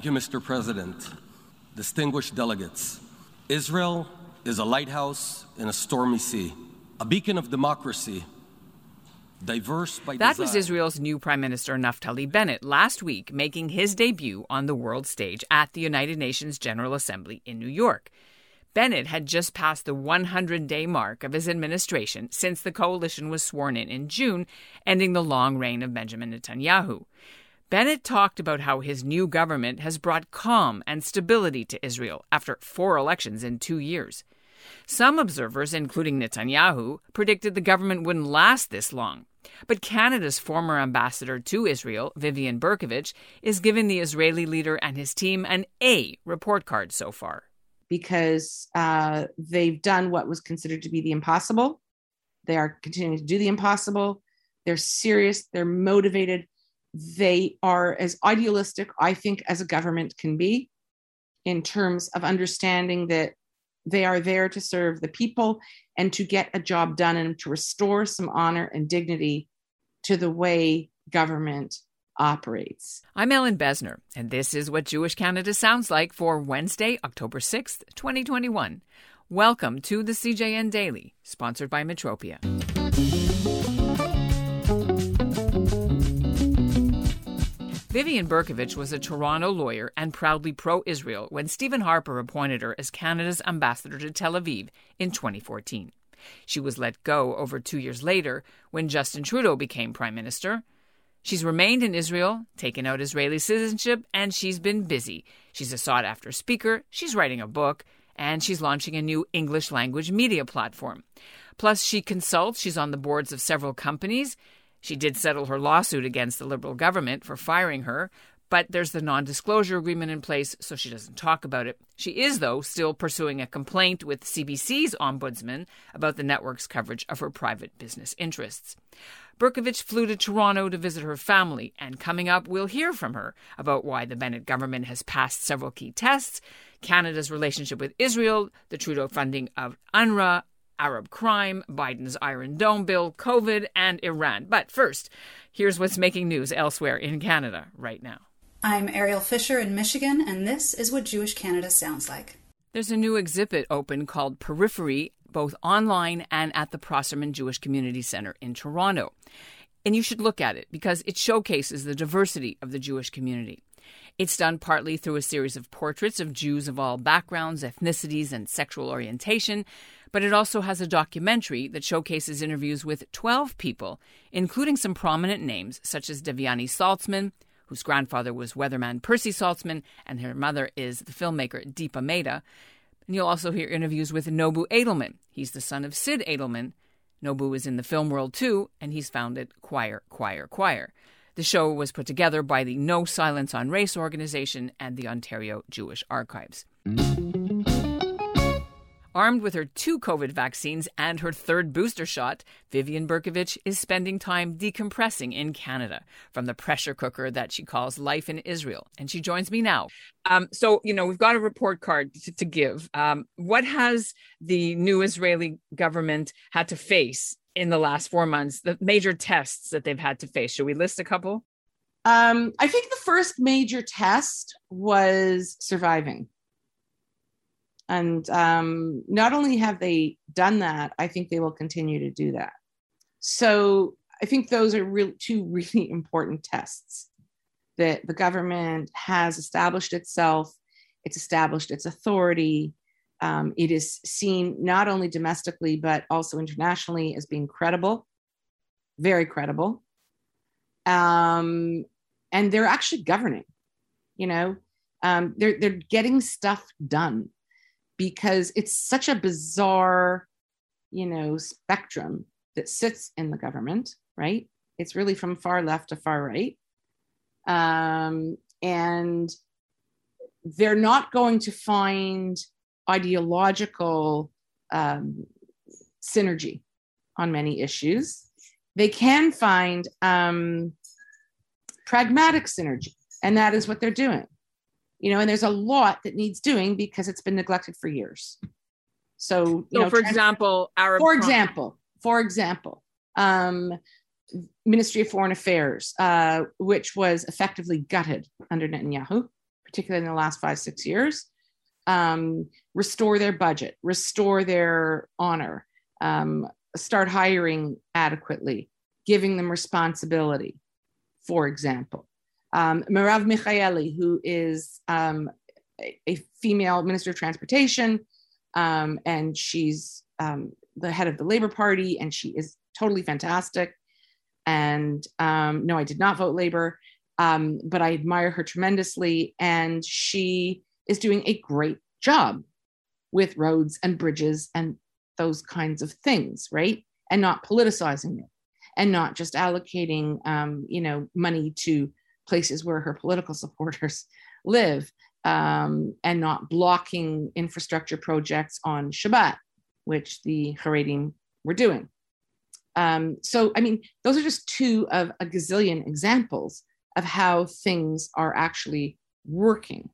Thank you, Mr. President. Distinguished delegates, Israel is a lighthouse in a stormy sea, a beacon of democracy. Diverse by that design. was Israel's new Prime Minister Naftali Bennett last week making his debut on the world stage at the United Nations General Assembly in New York. Bennett had just passed the 100 day mark of his administration since the coalition was sworn in in June, ending the long reign of Benjamin Netanyahu. Bennett talked about how his new government has brought calm and stability to Israel after four elections in two years. Some observers, including Netanyahu, predicted the government wouldn't last this long. But Canada's former ambassador to Israel, Vivian Bercovici, is giving the Israeli leader and his team an A report card so far. Because uh, they've done what was considered to be the impossible. They are continuing to do the impossible. They're serious, they're motivated, they are as idealistic, I think, as a government can be in terms of understanding that they are there to serve the people and to get a job done and to restore some honor and dignity to the way government operates. I'm Ellin Bessner, and this is what Jewish Canada sounds like for Wednesday, October 6th, 2021. Welcome to the CJN Daily, sponsored by Metropia. Vivian Bercovici was a Toronto lawyer and proudly pro Israel when Stephen Harper appointed her as Canada's ambassador to Tel Aviv in 2014. She was let go over two years later when Justin Trudeau became Prime Minister. She's remained in Israel, taken out Israeli citizenship, and she's been busy. She's a sought after speaker, she's writing a book, and she's launching a new English language media platform. Plus, she consults, she's on the boards of several companies, she did settle her lawsuit against the Liberal government for firing her, but there's the non disclosure agreement in place, so she doesn't talk about it. She is, though, still pursuing a complaint with CBC's ombudsman about the network's coverage of her private business interests. Bercovici flew to Toronto to visit her family, and coming up, we'll hear from her about why the Bennett government has passed several key tests Canada's relationship with Israel, the Trudeau funding of UNRWA, Arab crime, Biden's Iron Dome bill, COVID, and Iran. But first, here's what's making news elsewhere in Canada right now. I'm Ariel Fisher in Michigan, and this is what Jewish Canada sounds like. There's a new exhibit open called Periphery, both online and at the Prosserman Jewish Community Center in Toronto. And you should look at it because it showcases the diversity of the Jewish community. It's done partly through a series of portraits of Jews of all backgrounds, ethnicities, and sexual orientation, but it also has a documentary that showcases interviews with 12 people, including some prominent names such as Devyani Saltzman, whose grandfather was weatherman Percy Saltzman, and her mother is the filmmaker Deepa Mehta. And you'll also hear interviews with Nobu Adilman. He's the son of Sid Adilman. Nobu is in the film world too, and he's founded Choir, Choir, Choir. The show was put together by the No Silence on Race organization and the Ontario Jewish Archives. Armed with her two COVID vaccines and her third booster shot, Vivian Bercovici is spending time decompressing in Canada from the pressure cooker that she calls life in Israel. And she joins me now. Um, so, you know, we've got a report card to, to give. Um, what has the new Israeli government had to face in the last four months, the major tests that they've had to face? Should we list a couple? Um, I think the first major test was surviving and um, not only have they done that, I think they will continue to do that. So I think those are real, two really important tests that the government has established itself, it's established its authority. Um, it is seen not only domestically, but also internationally as being credible, very credible. Um, and they're actually governing, you know, um, they're, they're getting stuff done because it's such a bizarre, you know, spectrum that sits in the government, right? It's really from far left to far right. Um, and they're not going to find ideological um, synergy on many issues. They can find um, pragmatic synergy, and that is what they're doing you know, and there's a lot that needs doing because it's been neglected for years. So, so know, for example, Arab for example, for example, um, Ministry of Foreign Affairs, uh, which was effectively gutted under Netanyahu, particularly in the last five, six years, um, restore their budget, restore their honor, um, start hiring adequately, giving them responsibility, for example. Um, Merav Michaeli, who is um, a, female minister of transportation, um, and she's um, the head of the Labor Party, and she is totally fantastic. And um, no, I did not vote Labor, um, but I admire her tremendously. And she is doing a great job with roads and bridges and those kinds of things, right? And not politicizing it and not just allocating, you know, money to places where her political supporters live um, and not blocking infrastructure projects on Shabbat, which the Haredim were doing. Um, so, I mean, those are just two of a gazillion examples of how things are actually working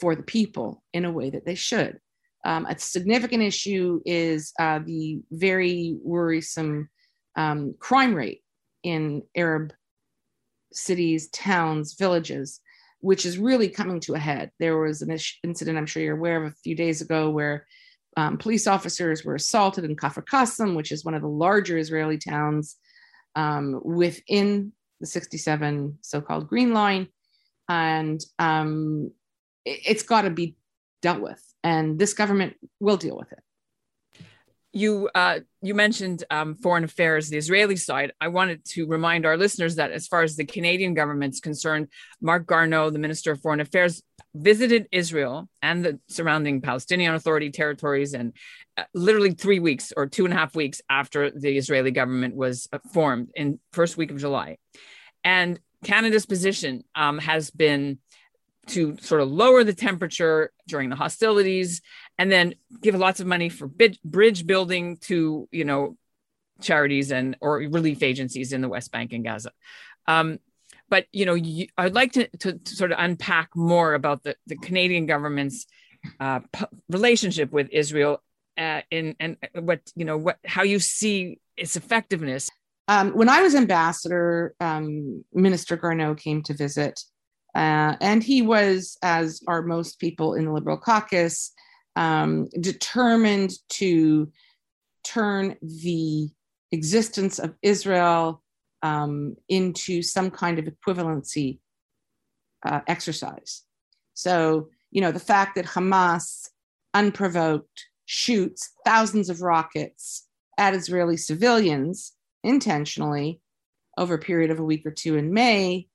for the people in a way that they should. Um, a significant issue is uh, the very worrisome um, crime rate in Arab cities, towns, villages, which is really coming to a head. There was an incident I'm sure you're aware of a few days ago where um, police officers were assaulted in Kafr Qasim, which is one of the larger Israeli towns um, within the 67 so-called Green Line, and um, it, it's got to be dealt with, and this government will deal with it. You uh, you mentioned um, foreign affairs, the Israeli side. I wanted to remind our listeners that as far as the Canadian government's concerned, Marc Garneau, the Minister of Foreign Affairs, visited Israel and the surrounding Palestinian Authority territories, and uh, literally three weeks or two and a half weeks after the Israeli government was uh, formed in first week of July, and Canada's position um, has been to sort of lower the temperature during the hostilities and then give lots of money for bridge building to you know charities and or relief agencies in the west bank and gaza. Um, but you know you, i'd like to, to, to, sort of unpack more about the, the canadian government's uh, p- relationship with israel uh, in and what you know what how you see its effectiveness. Um, when i was ambassador um, minister garneau came to visit uh, and he was as are most people in the liberal caucus um, determined to turn the existence of Israel um, into some kind of equivalency uh, exercise. So, you know, the fact that Hamas unprovoked shoots thousands of rockets at Israeli civilians intentionally over a period of a week or two in May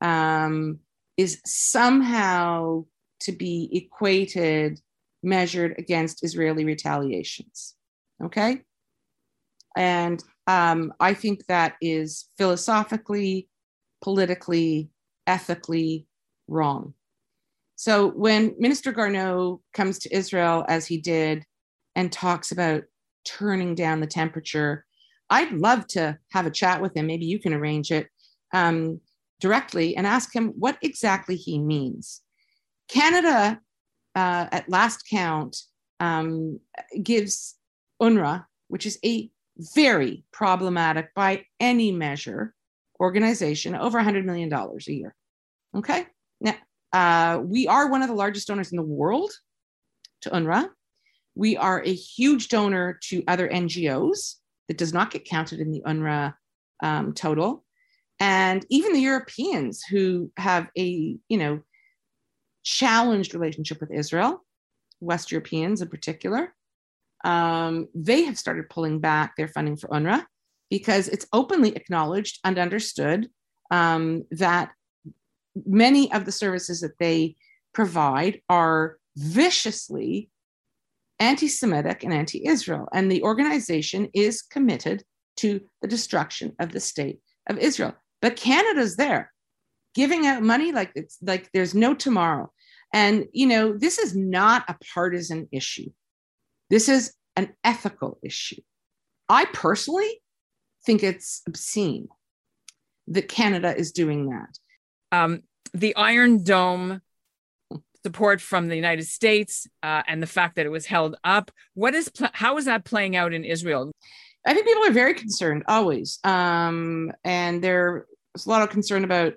um, is somehow to be equated measured against Israeli retaliations. Okay. And um, I think that is philosophically, politically, ethically wrong. So when Minister Garneau comes to Israel, as he did, and talks about turning down the temperature, I'd love to have a chat with him. Maybe you can arrange it um, directly and ask him what exactly he means. Canada uh, at last count, um, gives UNRWA, which is a very problematic by any measure organization, over $100 million a year. Okay. Now, uh, we are one of the largest donors in the world to UNRWA. We are a huge donor to other NGOs that does not get counted in the UNRWA um, total. And even the Europeans who have a, you know, challenged relationship with Israel, West Europeans in particular. Um, they have started pulling back their funding for UNRWA because it's openly acknowledged and understood um, that many of the services that they provide are viciously anti Semitic and anti Israel. And the organization is committed to the destruction of the state of Israel. But Canada's there giving out money like it's like there's no tomorrow. And, you know, this is not a partisan issue. This is an ethical issue. I personally think it's obscene that Canada is doing that. Um, the Iron Dome support from the United States uh, and the fact that it was held up. What is pl- how is that playing out in Israel? I think people are very concerned always, um, and there's a lot of concern about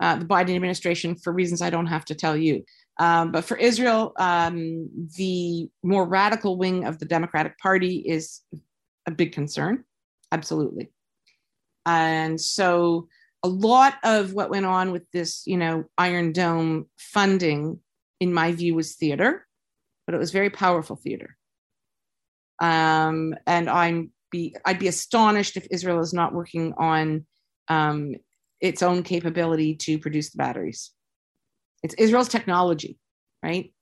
uh, the Biden administration for reasons I don't have to tell you. Um, but for Israel, um, the more radical wing of the Democratic Party is a big concern. Absolutely. And so a lot of what went on with this, you know, Iron Dome funding, in my view, was theater, but it was very powerful theater. Um, and I'm be I'd be astonished if Israel is not working on um, its own capability to produce the batteries. It's Israel's technology, right?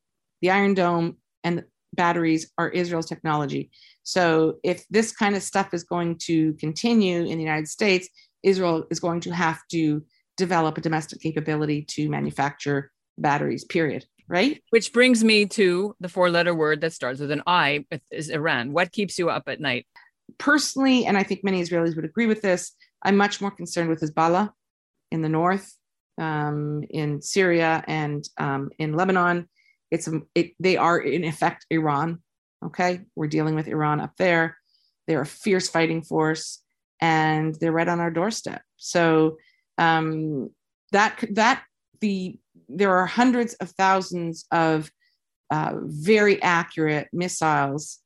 The Iron Dome and batteries are Israel's technology. So if this kind of stuff is going to continue in the United States, Israel is going to have to develop a domestic capability to manufacture batteries, period. Right. Which brings me to the four letter word that starts with an I is Iran. What keeps you up at night? Personally, and I think many Israelis would agree with this, I'm much more concerned with Hezbollah in the north, um, in Syria, and um, in Lebanon. It's it, they are in effect Iran. Okay, we're dealing with Iran up there. They're a fierce fighting force, and they're right on our doorstep. So um, that that the there are hundreds of thousands of uh, very accurate missiles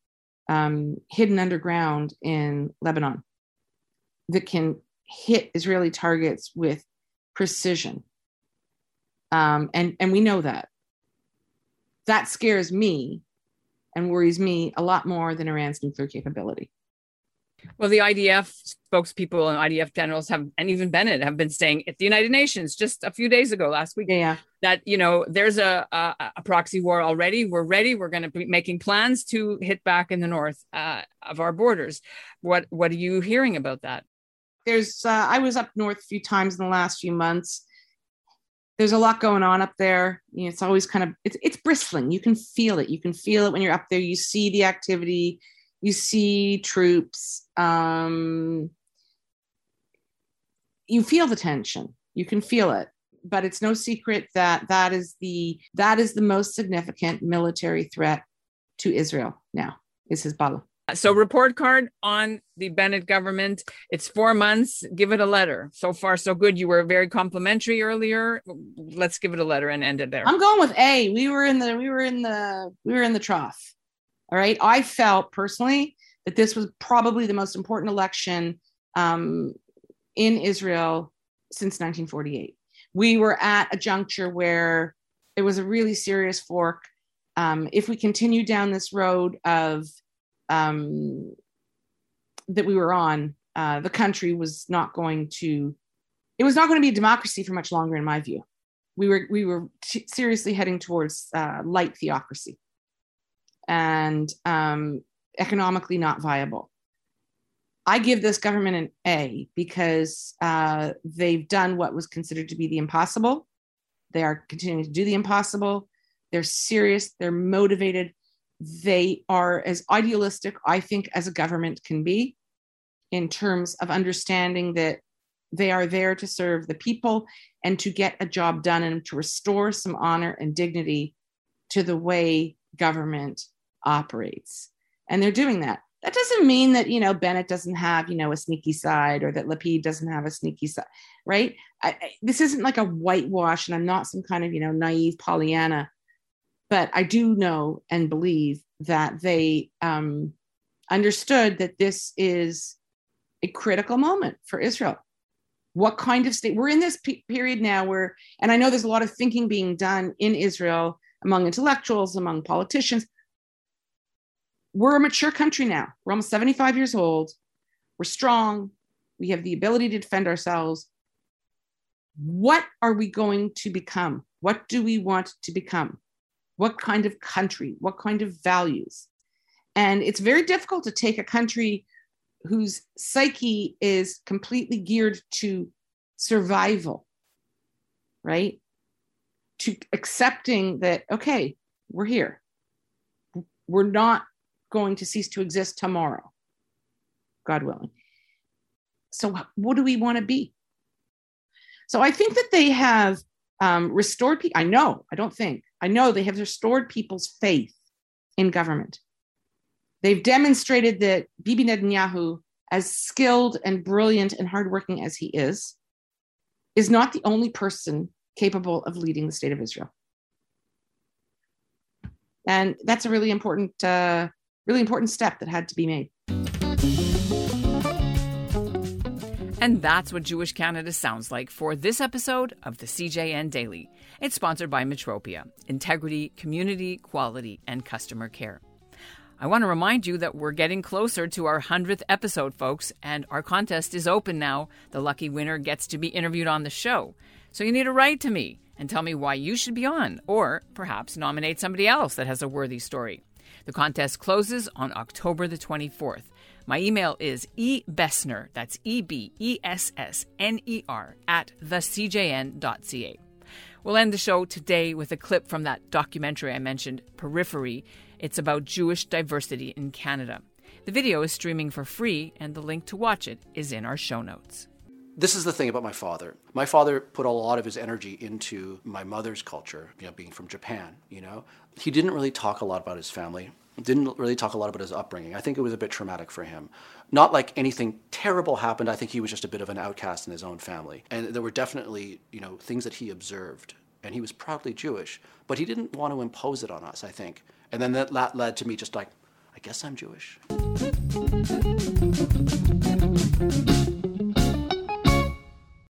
um, hidden underground in Lebanon that can hit Israeli targets with precision. Um, and, and we know that. That scares me and worries me a lot more than Iran's nuclear capability. Well, the IDF spokespeople and IDF generals have, and even Bennett have been saying at the United Nations just a few days ago, last week, yeah. that you know there's a, a, a proxy war already. We're ready. We're going to be making plans to hit back in the north uh, of our borders. What what are you hearing about that? There's uh, I was up north a few times in the last few months. There's a lot going on up there. You know, it's always kind of it's it's bristling. You can feel it. You can feel it when you're up there. You see the activity. You see troops. Um, you feel the tension. You can feel it. But it's no secret that that is the that is the most significant military threat to Israel now is Hezbollah. So, report card on the Bennett government. It's four months. Give it a letter. So far, so good. You were very complimentary earlier. Let's give it a letter and end it there. I'm going with A. We were in the we were in the we were in the trough. All right. I felt personally that this was probably the most important election um, in Israel since 1948. We were at a juncture where it was a really serious fork. Um, if we continue down this road of um, that we were on, uh, the country was not going to, it was not going to be a democracy for much longer, in my view. We were we were t- seriously heading towards uh, light theocracy, and um, economically not viable. I give this government an A because uh, they've done what was considered to be the impossible. They are continuing to do the impossible. They're serious. They're motivated they are as idealistic, I think, as a government can be in terms of understanding that they are there to serve the people and to get a job done and to restore some honor and dignity to the way government operates. And they're doing that. That doesn't mean that, you know, Bennett doesn't have, you know, a sneaky side or that Lapid doesn't have a sneaky side, right? I, I, this isn't like a whitewash and I'm not some kind of, you know, naive Pollyanna but I do know and believe that they um, understood that this is a critical moment for Israel. What kind of state? We're in this period now where, and I know there's a lot of thinking being done in Israel among intellectuals, among politicians. We're a mature country now. We're almost 75 years old. We're strong. We have the ability to defend ourselves. What are we going to become? What do we want to become? What kind of country, what kind of values. And it's very difficult to take a country whose psyche is completely geared to survival, right? To accepting that, okay, we're here. We're not going to cease to exist tomorrow, God willing. So, what do we want to be? So, I think that they have um, restored. I know, I don't think, I know they have restored people's faith in government. They've demonstrated that Bibi Netanyahu, as skilled and brilliant and hardworking as he is, is not the only person capable of leading the state of Israel. And that's a really important, uh, really important step that had to be made. And that's what Jewish Canada sounds like for this episode of the CJN Daily. It's sponsored by Metropia integrity, community, quality, and customer care. I want to remind you that we're getting closer to our 100th episode, folks, and our contest is open now. The lucky winner gets to be interviewed on the show. So you need to write to me and tell me why you should be on, or perhaps nominate somebody else that has a worthy story. The contest closes on October the 24th. My email is ebessner, that's E B E S S N E R, at thecjn.ca. We'll end the show today with a clip from that documentary I mentioned, Periphery. It's about Jewish diversity in Canada. The video is streaming for free, and the link to watch it is in our show notes. This is the thing about my father. My father put a lot of his energy into my mother's culture, you know, being from Japan, you know. He didn't really talk a lot about his family didn't really talk a lot about his upbringing. I think it was a bit traumatic for him. Not like anything terrible happened. I think he was just a bit of an outcast in his own family. And there were definitely, you know, things that he observed. And he was proudly Jewish, but he didn't want to impose it on us, I think. And then that, led to me just like, I guess I'm Jewish.